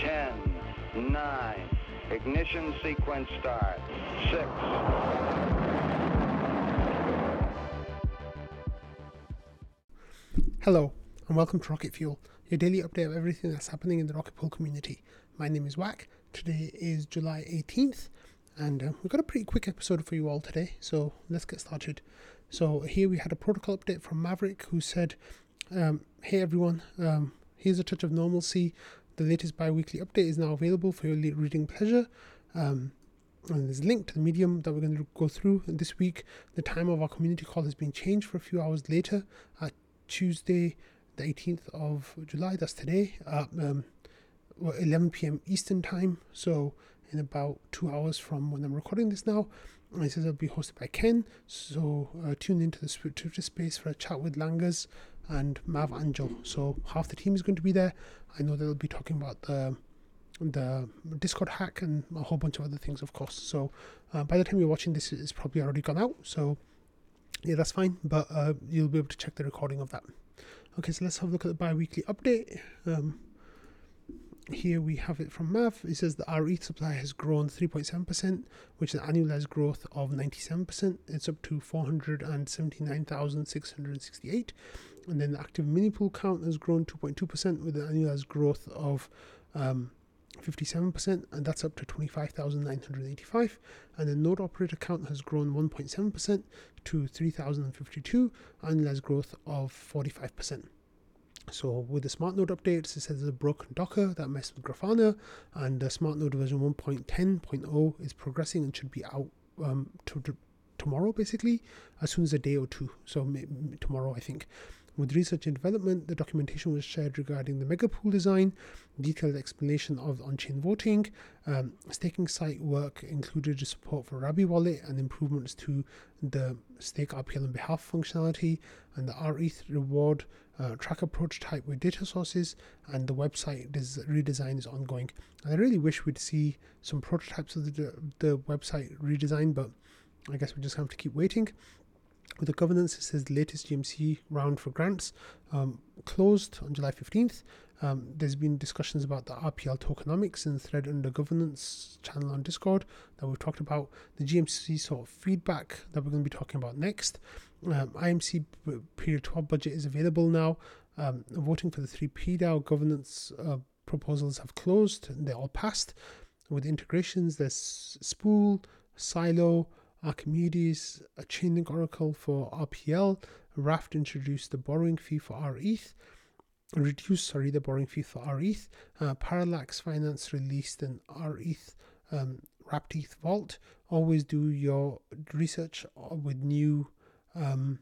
10, 9, ignition sequence start, 6, Hello, and welcome to Rocket Fuel, your daily update of everything that's happening in the Rocket Pool community. My name is Wack. Today is July 18th, and uh, we've got a pretty quick episode for you all today, so let's get started. So, here we had a protocol update from Maverick who said, um, Hey everyone, um, here's a touch of normalcy. The latest bi weekly update is now available for your reading pleasure. Um, and there's a link to the medium that we're going to go through this week. The time of our community call has been changed for a few hours later at Tuesday, the 18th of July. That's today um, 11 p.m. Eastern time. So in about two hours from when I'm recording this now. And it says it'll be hosted by Ken. So uh, tune into the Twitter space for a chat with Langers and Mav Angel. So half the team is going to be there. I know they'll be talking about the the Discord hack and a whole bunch of other things, of course. So uh, by the time you're watching this, it's probably already gone out. So yeah, that's fine. But uh, you'll be able to check the recording of that. Okay, so let's have a look at the bi-weekly update. Um, here we have it from Mav. It says that our ETH supply has grown 3.7%, which is an annualized growth of 97%. It's up to 479,668. And then the active mini pool count has grown 2.2% with an annualized growth of um, 57%, and that's up to 25,985. And the node operator count has grown 1.7% to 3,052, annualized growth of 45%. So with the smart node updates, it says there's a broken Docker that messed with Grafana, and the smart node version 1.10.0 is progressing and should be out um, to, to tomorrow, basically, as soon as a day or two. So tomorrow, I think. With research and development, the documentation was shared regarding the megapool design, detailed explanation of on-chain voting, um, staking site work included the support for Rabby Wallet and improvements to the stake RPL on behalf functionality, and the RETH reward uh, tracker prototype with data sources, and the website des- redesign is ongoing. And I really wish we'd see some prototypes of the, the website redesign, but I guess we just have to keep waiting. With the governance, it says the latest GMC round for grants um, closed on July 15th. Um, there's been discussions about the RPL tokenomics in the thread under governance channel on Discord that we've talked about. The GMC sort of feedback that we're going to be talking about next. Um, IMC period 12 budget is available now. Um, voting for the three PDAO governance uh, proposals have closed. They're all passed. With integrations, there's Spool, Silo, Archimedes, a Chainlink Oracle for RPL, Raft introduced the borrowing fee for RETH, reduced sorry the borrowing fee for RETH. Uh, Parallax Finance released an RETH um, wrapped ETH vault. Always do your research uh, with new um,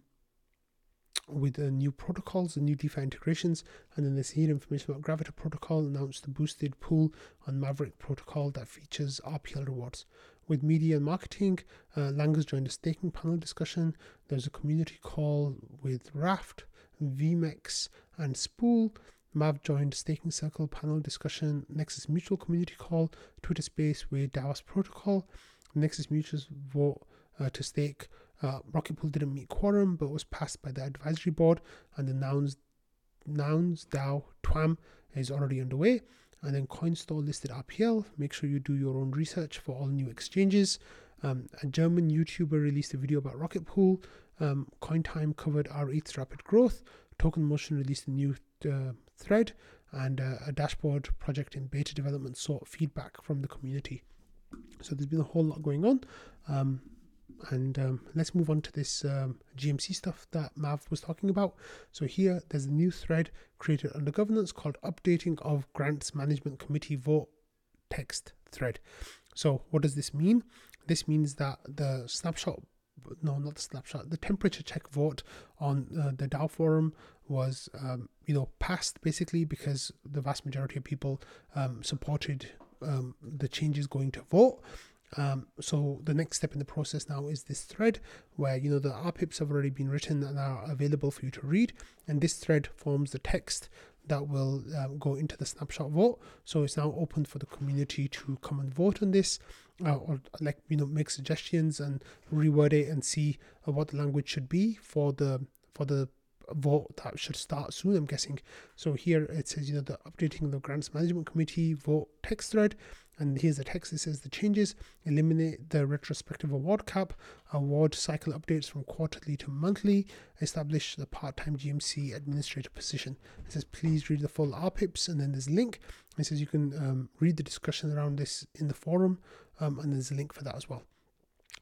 with the new protocols and new DeFi integrations. And then there's here information about Gravita Protocol announced the boosted pool on Maverick Protocol that features RPL rewards. With media and marketing, uh, Langers joined a staking panel discussion. There's a community call with Raft, VMEX, and Spool. Mav joined staking circle panel discussion, Nexus Mutual community call, Twitter space with DAOs Protocol, Nexus Mutual's vote uh, to stake uh, Rocket Pool didn't meet quorum but was passed by the advisory board, and the Nouns, Nouns DAO TWAM is already underway. And then CoinStore listed RPL. Make sure you do your own research for all new exchanges. Um, a German YouTuber released a video about Rocket Pool. Um, CoinTime covered RETH's rapid growth. Token Motion released a new uh, thread, and uh, a dashboard project in beta development sought feedback from the community. So there's been a whole lot going on. Um, and um, let's move on to this um, GMC stuff that Mav was talking about. So here, there's a new thread created under governance called Updating of Grants Management Committee Vote Text Thread. So what does this mean? This means that the snapshot, no, not the snapshot, the temperature check vote on uh, the DAO forum was, um, you know, passed basically because the vast majority of people um, supported um, the changes going to vote. Um, so the next step in the process now is this thread where you know the RPIPs have already been written and are available for you to read, and this thread forms the text that will um, go into the snapshot vote. So it's now open for the community to come and vote on this, uh, or like you know make suggestions and reword it and see uh, what the language should be for the for the vote that should start soon, I'm guessing. So here it says, you know, the updating the grants management committee vote text thread. And here's the text. It says the changes eliminate the retrospective award cap, award cycle updates from quarterly to monthly, establish the part time GMC administrator position. It says please read the full RPIPs, and then there's a link. It says you can um, read the discussion around this in the forum, um, and there's a link for that as well.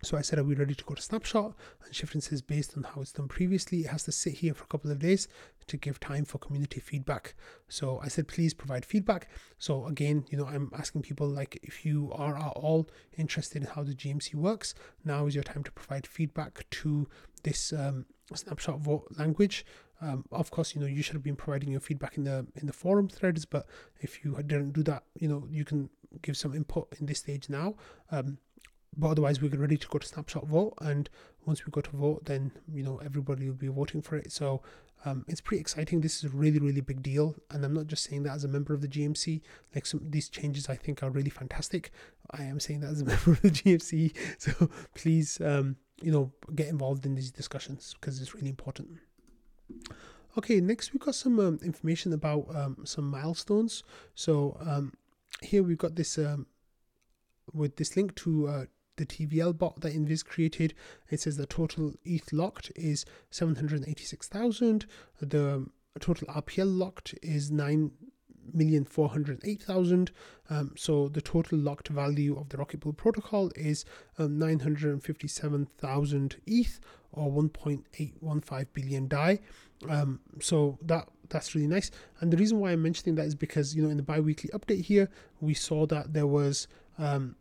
So I said, Are we ready to go to snapshot? And Shifting says, Based on how it's done previously, it has to sit here for a couple of days to give time for community feedback. So I said, Please provide feedback. So again, you know, I'm asking people like, if you are at all interested in how the GMC works, now is your time to provide feedback to this um, snapshot vote language. Um, of course, you know you should have been providing your feedback in the in the forum threads, but if you didn't do that, you know you can give some input in this stage now. Um, but otherwise we're ready to go to snapshot vote and once we go to vote then you know everybody will be voting for it. So um, it's pretty exciting. This is a really really big deal and i'm not just saying that as a member of the gmc like some these changes i think are really fantastic. I am saying that as a member of the gmc so please um, you know get involved in these discussions because it's really important. Okay next we've got some um, information about um, some milestones. So um, here we've got this um, with this link to uh, the TVL bot that Invis created. It says the total ETH locked is 786,000. The total RPL locked is 9,408,000. Um, so the total locked value of the Rocket Pool protocol is um, 957,000 ETH or 1.815 billion DAI. Um, so that that's really nice. And the reason why I'm mentioning that is because you know in the bi-weekly update here we saw that there was um,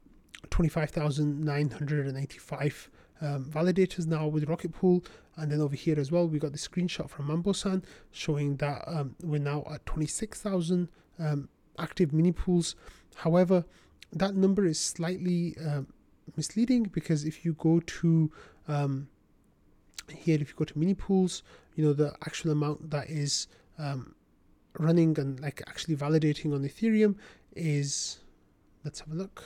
25,985 um, validators now with Rocket Pool. And then over here as well, we got the screenshot from Mambo-san showing that um, we're now at 26,000 um, active mini pools. However, that number is slightly um, misleading because if you go to um, here, if you go to mini pools, you know, the actual amount that is um, running and like actually validating on Ethereum is, let's have a look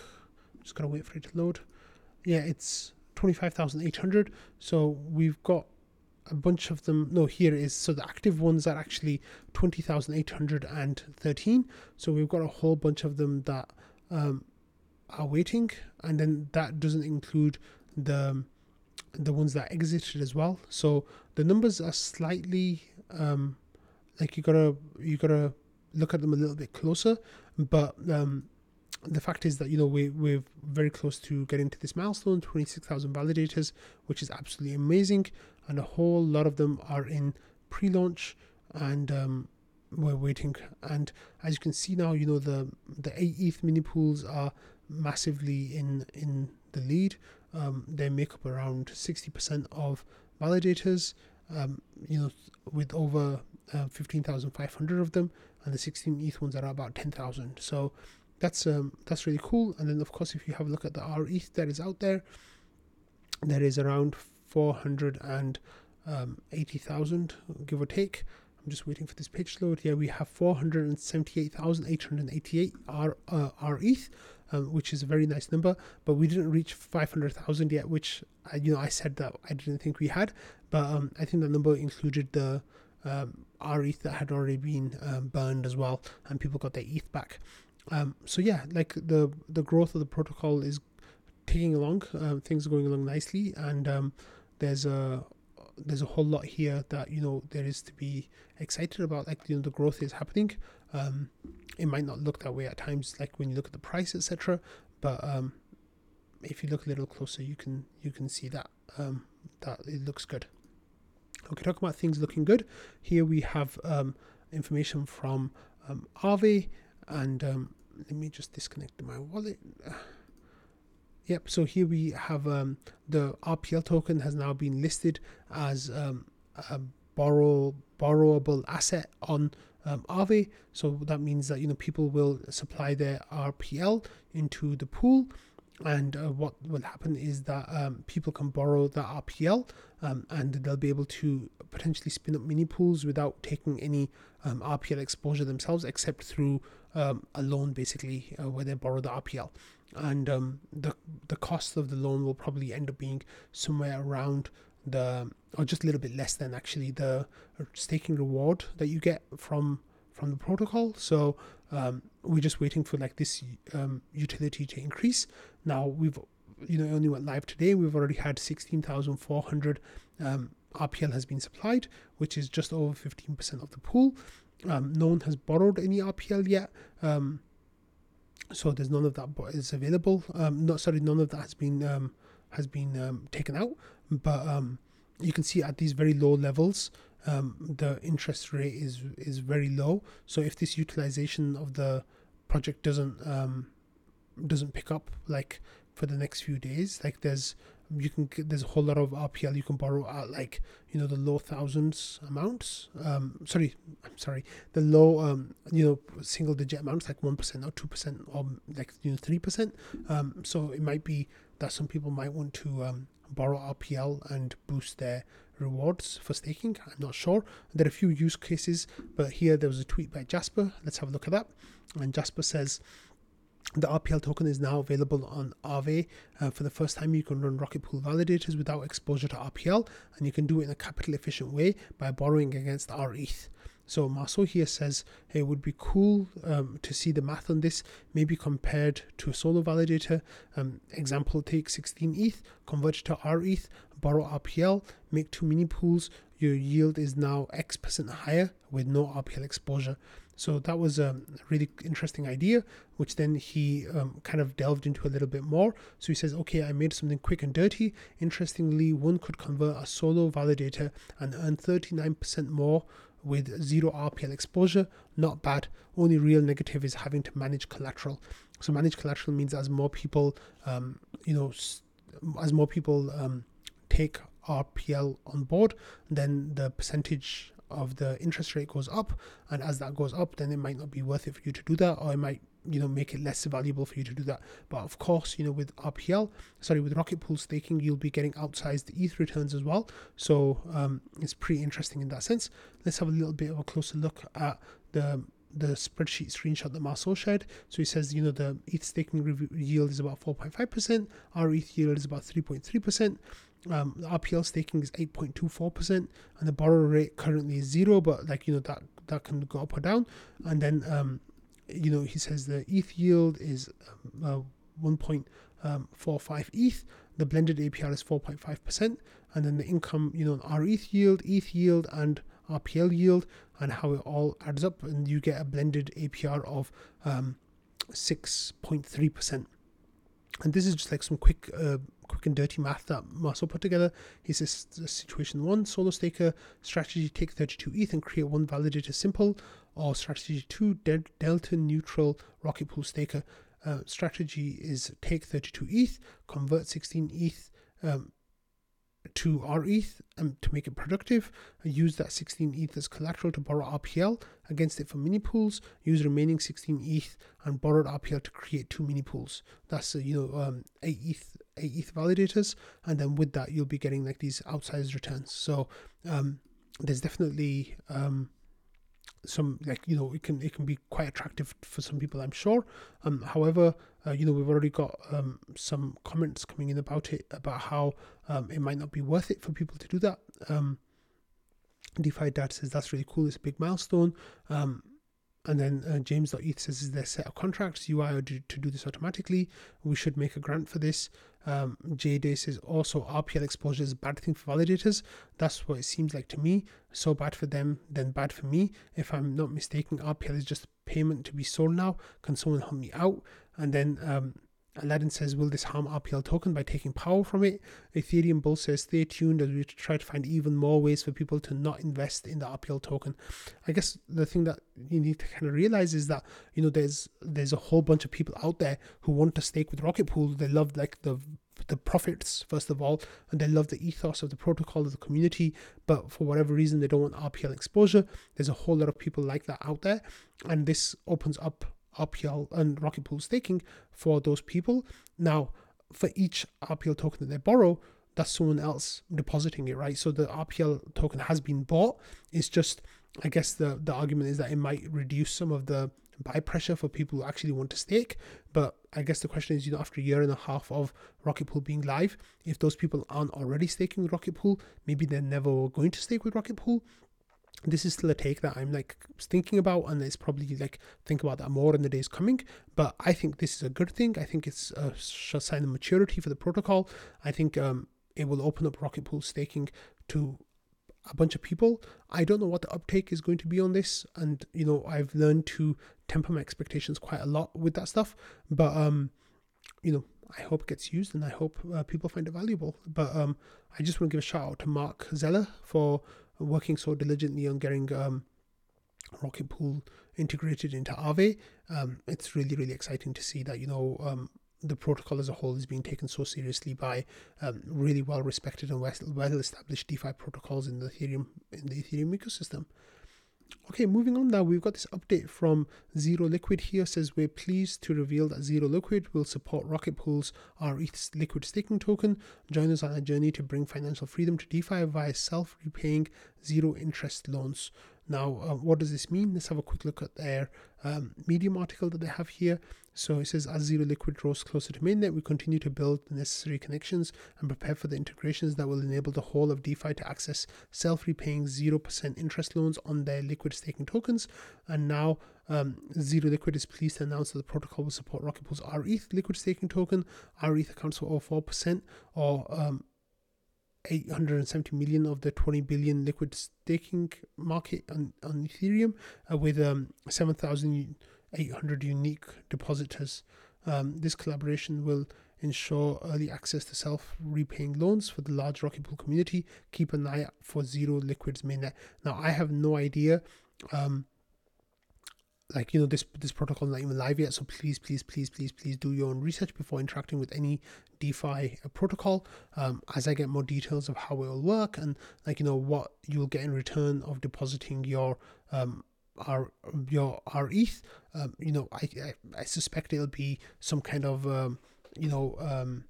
just gotta wait for it to load. Yeah, it's 25,800. So we've got a bunch of them. No, here is so the active ones are actually 20,813. So we've got a whole bunch of them that um, are waiting, and then that doesn't include the the ones that exited as well. So the numbers are slightly um, like you gotta you gotta look at them a little bit closer, but um, the fact is that you know we we're very close to getting to this milestone 26,000 validators which is absolutely amazing. And a whole lot of them are in pre-launch and um, we're waiting. And as you can see now you know the the 8 ETH mini pools are massively in in the lead. Um, they make up around 60% of validators um, you know with over uh, 15,500 of them. And the 16 ETH ones are about 10,000 so that's um, that's really cool. And then of course, if you have a look at the RETH that is out there, there is around four hundred and um, eighty thousand, give or take. I'm just waiting for this page to load. Here we have 478,888 R, uh, RETH, um, which is a very nice number, but we didn't reach 500,000 yet, which, I, you know, I said that I didn't think we had, but um, I think that number included the um, RETH that had already been um, burned as well, and people got their ETH back. Um, so yeah, like the the growth of the protocol is taking along. Uh, things are going along nicely, and um, there's a there's a whole lot here that you know there is to be excited about. Like you know the growth is happening. Um, it might not look that way at times, like when you look at the price, etc. But um, if you look a little closer, you can you can see that um, that it looks good. Okay, talking about things looking good. Here we have um, information from um, and um, let me just disconnect my wallet. Yep, so here we have um, the RPL token has now been listed as um, a borrow borrowable asset on um. So that means that you know people will supply their RPL into the pool, and uh, what will happen is that um, people can borrow the RPL, um, and they'll be able to potentially spin up mini pools without taking any um, RPL exposure themselves, except through um, a loan basically uh, where they borrow the RPL, and um, the the cost of the loan will probably end up being somewhere around the or just a little bit less than actually the staking reward that you get from from the protocol. So um, we're just waiting for like this um, utility to increase. Now we've you know only went live today. We've already had sixteen thousand four hundred um, RPL has been supplied, which is just over fifteen percent of the pool. Um, no one has borrowed any RPL yet. Um, so there's none of that is available. Um, not sorry, none of that has been um, has been um, taken out. But um, you can see at these very low levels, um, the interest rate is is very low. So if this utilization of the project doesn't um, doesn't pick up like for the next few days, like there's you can there's a whole lot of RPL you can borrow at like you know the low thousands amounts. Um, sorry, I'm sorry, the low um, you know single digit amounts like one percent or two percent or like you know three percent. Um, so it might be that some people might want to um, borrow RPL and boost their rewards for staking. I'm not sure. There are a few use cases, but here there was a tweet by Jasper. Let's have a look at that. And Jasper says the RPL token is now available on Aave. Uh, for the first time, you can run Rocket Pool validators without exposure to RPL, and you can do it in a capital efficient way by borrowing against RETH. So Marceau here says hey, it would be cool um, to see the math on this, maybe compared to a solo validator. Um, example, take 16 ETH, convert to ETH, borrow RPL, make two mini pools. Your yield is now X percent higher with no RPL exposure. So that was a really interesting idea, which then he um, kind of delved into a little bit more. So he says, okay, I made something quick and dirty. Interestingly, one could convert a solo validator and earn 39% more with zero RPL exposure. Not bad. Only real negative is having to manage collateral. So manage collateral means as more people, um, you know, as more people um, take RPL on board, then the percentage of the interest rate goes up and as that goes up then it might not be worth it for you to do that or it might you know make it less valuable for you to do that but of course you know with rpl sorry with rocket pool staking you'll be getting outsized eth returns as well so um, it's pretty interesting in that sense let's have a little bit of a closer look at the the spreadsheet screenshot that Marcel shared. So he says, you know, the ETH staking yield is about 4.5%, RETH yield is about 3.3%, um, the RPL staking is 8.24%, and the borrow rate currently is zero, but like, you know, that, that can go up or down. And then, um, you know, he says the ETH yield is um, uh, 1.45 um, ETH, the blended APR is 4.5%, and then the income, you know, RETH yield, ETH yield, and RPL yield, and how it all adds up, and you get a blended APR of 6.3%. Um, and this is just like some quick uh, quick and dirty math that Marceau put together. He says situation one, solo staker strategy take 32 ETH and create one validator simple, or strategy two, de- delta neutral rocket pool staker. Uh, strategy is take 32 ETH, convert 16 ETH um, to RETH um, to make it productive. Use that 16 ETH as collateral to borrow RPL against it for mini pools. Use remaining 16 ETH and borrowed RPL to create two mini pools. That's uh, you know um, 8 ETH 8 ETH validators, and then with that you'll be getting like these outsized returns. So um, there's definitely um, some like you know it can it can be quite attractive for some people i'm sure. Um however uh, you know we've already got um some comments coming in about it about how um it might not be worth it for people to do that. Um defi dad says that's really cool it's a big milestone. Um and then uh, James.eth says, is there a set of contracts UI to, to do this automatically? We should make a grant for this. Um, JDay says, also RPL exposure is a bad thing for validators. That's what it seems like to me. So bad for them, then bad for me. If I'm not mistaken, RPL is just payment to be sold now. Can someone help me out? And then um, Aladdin says, Will this harm RPL token by taking power from it? Ethereum Bull says, Stay tuned as we try to find even more ways for people to not invest in the RPL token. I guess the thing that you need to kind of realize is that, you know, there's there's a whole bunch of people out there who want to stake with Rocket Pool. They love like the the profits first of all and they love the ethos of the protocol of the community but for whatever reason they don't want rpl exposure there's a whole lot of people like that out there and this opens up RPL and Rocket Pool staking for those people. Now, for each RPL token that they borrow, that's someone else depositing it, right? So the RPL token has been bought. It's just, I guess the the argument is that it might reduce some of the buy pressure for people who actually want to stake. But I guess the question is, you know, after a year and a half of Rocket Pool being live, if those people aren't already staking with Rocket Pool, maybe they're never going to stake with Rocket Pool. This is still a take that I'm like thinking about, and it's probably like think about that more in the days coming. But I think this is a good thing. I think it's a sign of maturity for the protocol. I think um, it will open up Rocket Pool staking to a bunch of people. I don't know what the uptake is going to be on this, and you know I've learned to temper my expectations quite a lot with that stuff. But um, you know I hope it gets used, and I hope uh, people find it valuable. But um, I just want to give a shout out to Marc Zeller for working so diligently on getting um, Rocket Pool integrated into Aave. Um, it's really really exciting to see that you know um, the protocol as a whole is being taken so seriously by um, really well respected and well established DeFi protocols in the Ethereum in the Ethereum ecosystem. Okay, moving on now, we've got this update from Zero Liquid here. Says we're pleased to reveal that Zero Liquid will support Rocket Pool's ETH liquid staking token. Join us on a journey to bring financial freedom to DeFi via self-repaying zero interest loans. Now, uh, what does this mean? Let's have a quick look at their um, Medium article that they have here. So it says, as Zero Liquid draws closer to mainnet, we continue to build the necessary connections and prepare for the integrations that will enable the whole of DeFi to access self-repaying 0% interest loans on their liquid staking tokens. And now um, Zero Liquid is pleased to announce that the protocol will support Rocket Pool's RETH liquid staking token. RETH accounts for over 4% or um, 870 million of the 20 billion liquid staking market on, on Ethereum uh, with um, 7,800 unique depositors. Um, this collaboration will ensure early access to self repaying loans for the large Rocket Pool community. Keep an eye out for Zero Liquid's mainnet. Now, I have no idea. Um, like you know this this protocol not even live yet so please please please please please do your own research before interacting with any defi uh, protocol. Um, as i get more details of how it will work and like you know what you'll get in return of depositing your um our your our ETH, um, you know, I, I, I suspect it'll be some kind of um, you know um,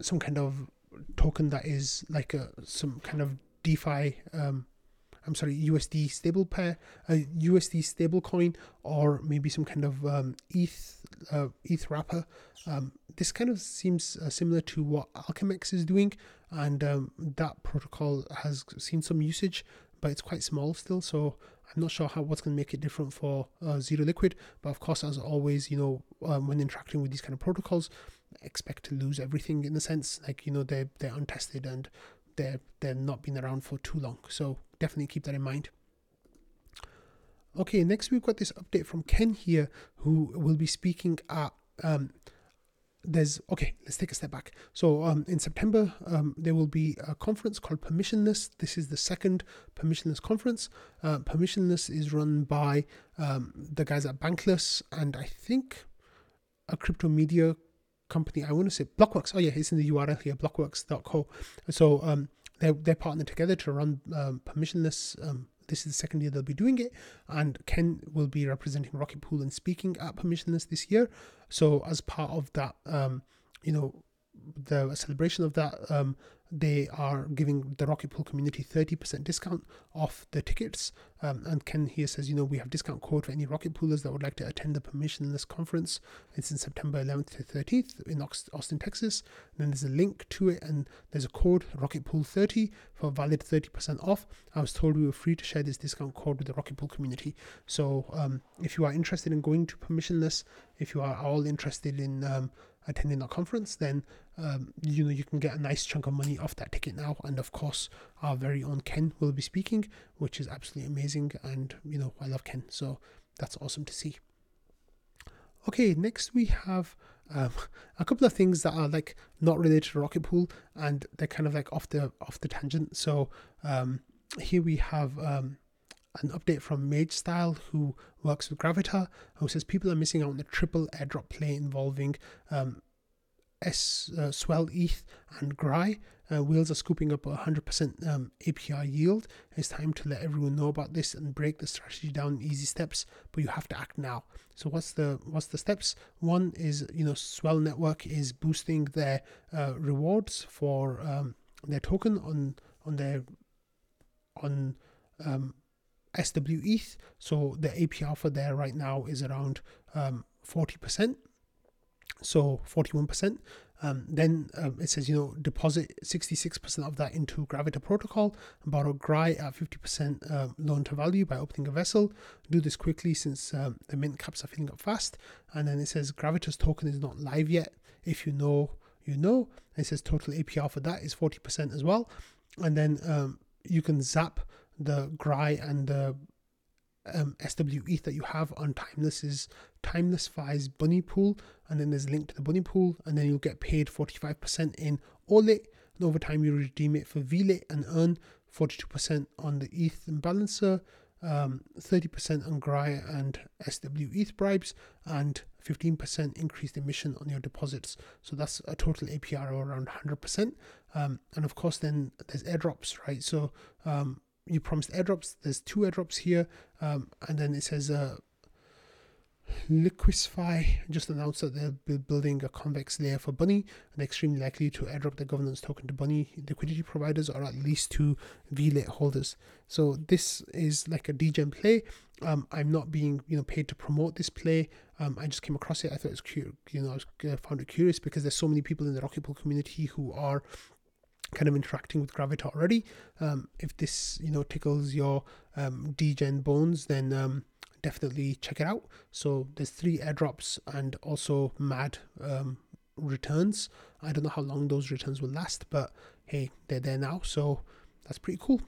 some kind of token that is like a some kind of DeFi um I'm sorry, USD stable pair, a USD stable coin, or maybe some kind of um, ETH uh, ETH wrapper. Um, this kind of seems uh, similar to what Alchemix is doing, and um, that protocol has seen some usage, but it's quite small still. So I'm not sure how what's going to make it different for uh, Zero Liquid. But of course, as always, you know, um, when interacting with these kind of protocols, expect to lose everything in a sense. Like you know, they're they're untested and they're they're not been around for too long. So definitely keep that in mind. Okay, next we've got this update from Ken here, who will be speaking at. Um, there's okay. Let's take a step back. So um, in September, um, there will be a conference called Permissionless. This is the second Permissionless conference. Uh, Permissionless is run by um, the guys at Bankless and I think a crypto media company. I want to say Blockworks. Oh yeah, it's in the URL here, blockworks.co. So um, they're, they're partnered together to run um, permissionless. Um, this is the second year they'll be doing it, and Ken will be representing Rocket Pool and speaking at permissionless this year. So as part of that, um, you know, the celebration of that, um, they are giving the Rocket Pool community 30% discount off the tickets. Um, and Ken here says, you know, we have discount code for any Rocket Poolers that would like to attend the permissionless conference. It's in September 11th to 13th in Austin, Texas. And then there's a link to it, and there's a code Rocket Pool 30 for valid 30% off. I was told we were free to share this discount code with the Rocket Pool community. So um, if you are interested in going to permissionless, if you are all interested in um, attending that conference, then um, you know you can get a nice chunk of money off that ticket now. And of course, our very own Ken will be speaking, which is absolutely amazing. And you know I love Ken, so that's awesome to see. Okay, next we have um, a couple of things that are like not related to Rocket Pool, and they're kind of like off the off the tangent. So um, here we have um, an update from Majestyle, who works with Gravita, who says people are missing out on the triple airdrop play involving um, S uh, Swell ETH and Grai. Uh, wheels are scooping up 100% um, API yield. It's time to let everyone know about this and break the strategy down in easy steps. But you have to act now. So what's the what's the steps? One is you know Swell Network is boosting their uh, rewards for um, their token on on their on um, SWETH. So the APR for there right now is around um, 40%. So 41%. Um, then um, it says, you know, deposit 66% of that into Gravita protocol and borrow GRAI at 50% um, loan to value by opening a vessel. Do this quickly since um, the mint caps are filling up fast. And then it says Gravita's token is not live yet. If you know, you know. And it says total APR for that is 40% as well. And then um, you can zap the GRI and the um, SWETH that you have on Timeless's Timeless Fi's Bunni Pool, and then there's a link to the Bunni Pool, and then you'll get paid 45% in OLIT, and over time you redeem it for VLIT and earn 42% on the ETH and balancer, um, 30% on GRAI and SWETH bribes, and 15% increased emission on your deposits. So that's a total APR of around 100%. Um, and of course, then there's airdrops, right? So um, you promised airdrops. There's two airdrops here, um, and then it says uh, Liquisfy just announced that they'll be building a convex layer for Bunni and extremely likely to airdrop the governance token to Bunni liquidity providers or at least to VLIT holders. So this is like a degen play. Um, I'm not being you know paid to promote this play. Um, I just came across it. I thought it was cute. You know, I uh, found it curious because there's so many people in the Rocket Pool community who are kind of interacting with Gravita already. Um, if this you know tickles your um, bones, then um, definitely check it out. So there's three airdrops and also mad um, returns. I don't know how long those returns will last, but hey, they're there now, so that's pretty cool.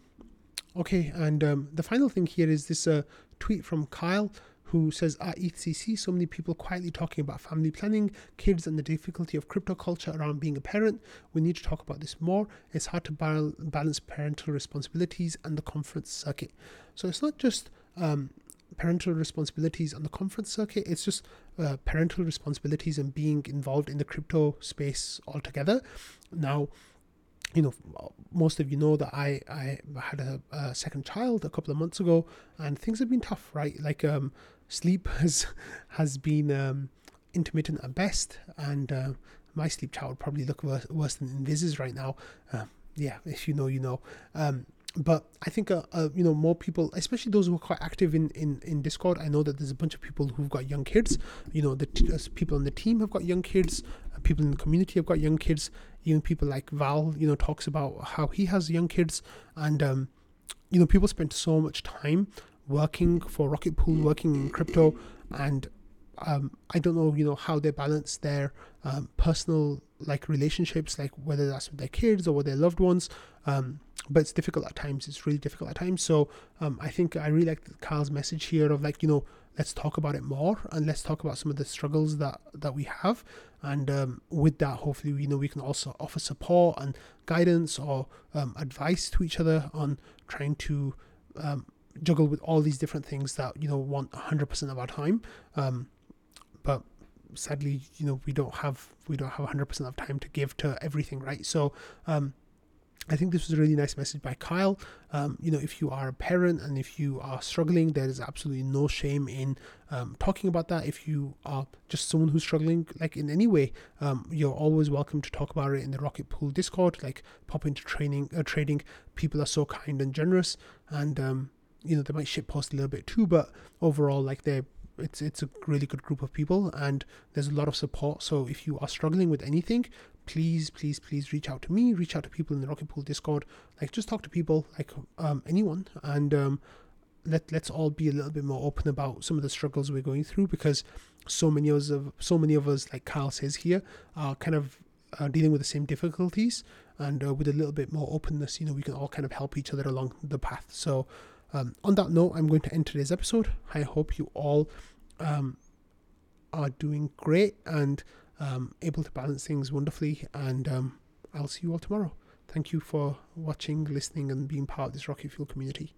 Okay, and um, the final thing here is this uh, tweet from Kyle who says at ETHCC, so many people quietly talking about family planning, kids, and the difficulty of crypto culture around being a parent. We need to talk about this more. It's hard to balance parental responsibilities and the conference circuit. So it's not just um, parental responsibilities on the conference circuit, it's just uh, parental responsibilities and being involved in the crypto space altogether. Now, you know, most of you know that I I had a, a, second child a couple of months ago, and things have been tough, right? Like um, sleep has has been um, intermittent at best, and uh, my sleep chart would probably look worse, worse than Invis's right now. Uh, yeah, if you know, you know. Um, but I think uh, uh, you know more people, especially those who are quite active in, in, in Discord. I know that there's a bunch of people who've got young kids. You know, the t- uh, people on the team have got young kids. Uh, people in the community have got young kids. Even people like Val, you know, talks about how he has young kids, and um, you know, people spend so much time working for Rocket Pool, working in crypto, and um, I don't know, you know, how they balance their um, personal like relationships, like whether that's with their kids or with their loved ones. Um, but it's difficult at times. It's really difficult at times. So um, I think I really like Kyle's message here of like, you know, let's talk about it more and let's talk about some of the struggles that that we have. And um, with that, hopefully, you know, we can also offer support and guidance or um, advice to each other on trying to juggle with all these different things that you know want 100% of our time um, but sadly you know we don't have we don't have 100% of time to give to everything right so um, I think this was a really nice message by Kyle. Um, you know, if you are a parent and if you are struggling, there is absolutely no shame in um, talking about that. If you are just someone who's struggling, like in any way, um, you're always welcome to talk about it in the Rocket Pool Discord. Like pop into training, uh, trading. People are so kind and generous, and um, you know they might shit post a little bit too, but overall, like they're it's it's a really good group of people and there's a lot of support. So if you are struggling with anything, please, please, please reach out to me, reach out to people in the Rocket Pool Discord. Like just talk to people, like um, anyone, and um, let let's all be a little bit more open about some of the struggles we're going through because so many of us, so many of us, like Kyle says here, are kind of uh, dealing with the same difficulties, and uh, with a little bit more openness, you know, we can all kind of help each other along the path. So um, on that note, I'm going to end today's episode. I hope you all um, are doing great and um, able to balance things wonderfully. And um, I'll see you all tomorrow. Thank you for watching, listening, and being part of this Rocket Fuel community.